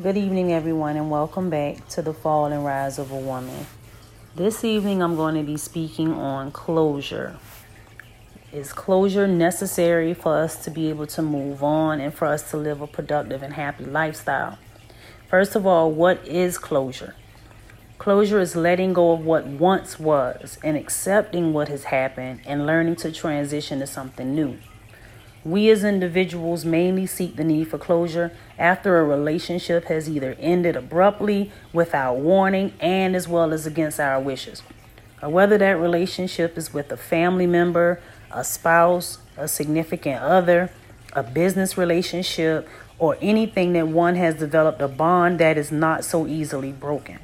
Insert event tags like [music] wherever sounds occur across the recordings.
Good evening, everyone, and welcome back to the Fall and Rise of a Woman. This evening, I'm going to be speaking on closure. Is closure necessary for us to be able to move on and for us to live a productive and happy lifestyle? First of all, what is closure? Closure is letting go of what once was and accepting what has happened and learning to transition to something new. We as individuals mainly seek the need for closure after a relationship has either ended abruptly, without warning, and as well as against our wishes. Or whether that relationship is with a family member, a spouse, a significant other, a business relationship, or anything that one has developed a bond that is not so easily broken.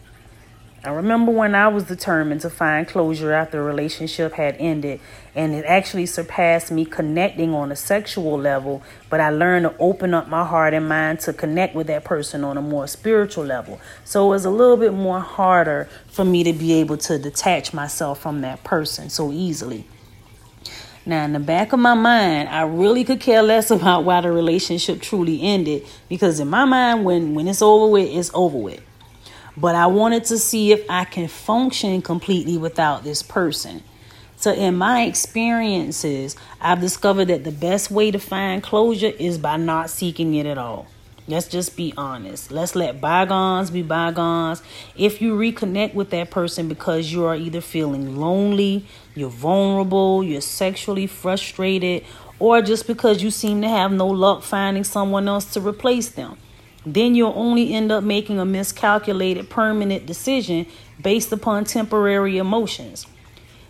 I remember when I was determined to find closure after a relationship had ended, and it actually surpassed me connecting on a sexual level, but I learned to open up my heart and mind to connect with that person on a more spiritual level. So it was a little bit more harder for me to be able to detach myself from that person so easily. Now, in the back of my mind, I really could care less [laughs] about why the relationship truly ended because in my mind, when when it's over with, it's over with but I wanted to see if I can function completely without this person. So, in my experiences, I've discovered that the best way to find closure is by not seeking it at all. Let's just be honest. Let's let bygones be bygones. If you reconnect with that person because you are either feeling lonely, you're vulnerable, you're sexually frustrated, or just because you seem to have no luck finding someone else to replace them then you'll only end up making a miscalculated permanent decision based upon temporary emotions.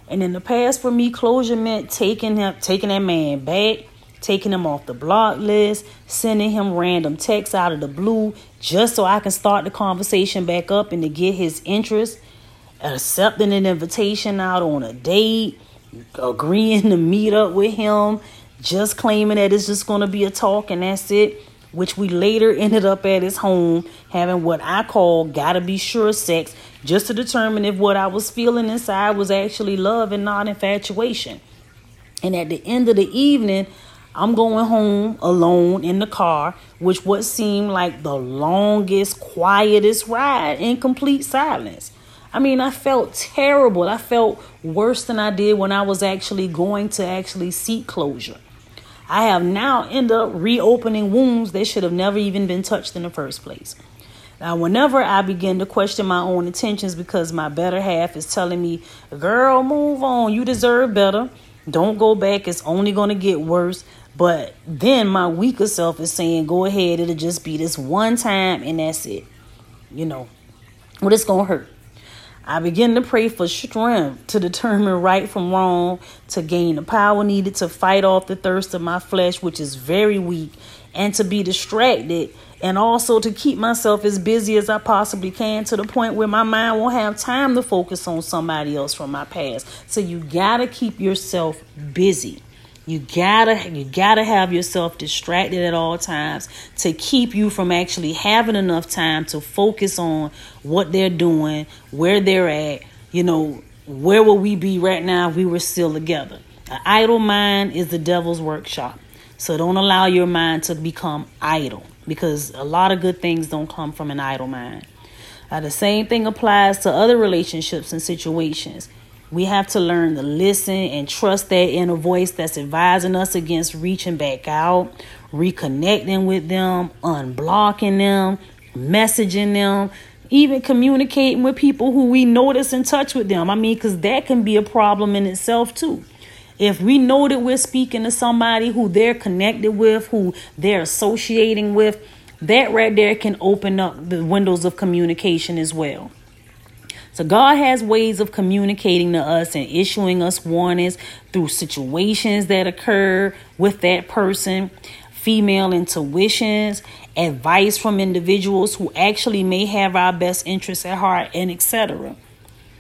And in the past, for me, closure meant taking him, taking that man back, taking him off the block list, sending him random texts out of the blue just so I can start the conversation back up and to get his interest, accepting an invitation out on a date, agreeing to meet up with him, just claiming that it's just going to be a talk and that's it which we later ended up at his home having what I call gotta be sure sex just to determine if what I was feeling inside was actually love and not infatuation. And at the end of the evening, I'm going home alone in the car, which what seemed like the longest, quietest ride in complete silence. I mean, I felt terrible. I felt worse than I did when I was actually going to actually seek closure. I have now ended up reopening wounds that should have never even been touched in the first place. Now, whenever I begin to question my own intentions because my better half is telling me, girl, move on, you deserve better, don't go back, it's only going to get worse. But then my weaker self is saying, go ahead, it'll just be this one time and that's it. You know, well, it's going to hurt. I begin to pray for strength to determine right from wrong, to gain the power needed to fight off the thirst of my flesh, which is very weak, and to be distracted, and also to keep myself as busy as I possibly can to the point where my mind won't have time to focus on somebody else from my past. So you gotta keep yourself busy. You gotta you gotta have yourself distracted at all times to keep you from actually having enough time to focus on what they're doing, where they're at. You know, where will we be right now if we were still together? An idle mind is the devil's workshop. So don't allow your mind to become idle because a lot of good things don't come from an idle mind. Uh, the same thing applies to other relationships and situations. We have to learn to listen and trust that inner voice that's advising us against reaching back out, reconnecting with them, unblocking them, messaging them, even communicating with people who we notice in touch with them. I mean, because that can be a problem in itself, too. If we know that we're speaking to somebody who they're connected with, who they're associating with, that right there can open up the windows of communication as well. So God has ways of communicating to us and issuing us warnings through situations that occur with that person, female intuitions, advice from individuals who actually may have our best interests at heart, and etc.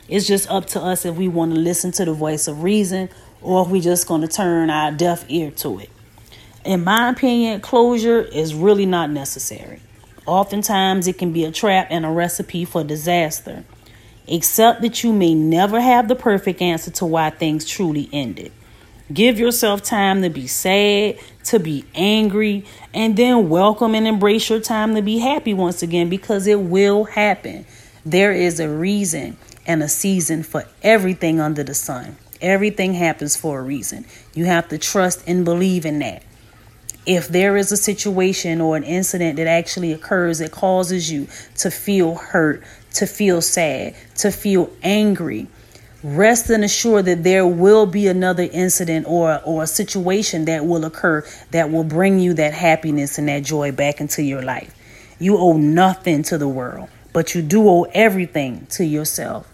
It's just up to us if we want to listen to the voice of reason or if we just going to turn our deaf ear to it. In my opinion, closure is really not necessary. Oftentimes, it can be a trap and a recipe for disaster. Accept that you may never have the perfect answer to why things truly ended. Give yourself time to be sad, to be angry, and then welcome and embrace your time to be happy once again because it will happen. There is a reason and a season for everything under the sun. Everything happens for a reason. You have to trust and believe in that. If there is a situation or an incident that actually occurs that causes you to feel hurt, to feel sad, to feel angry, rest and assure that there will be another incident or or a situation that will occur that will bring you that happiness and that joy back into your life. You owe nothing to the world, but you do owe everything to yourself.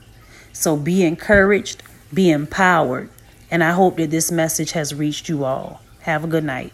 So be encouraged, be empowered, and I hope that this message has reached you all. Have a good night.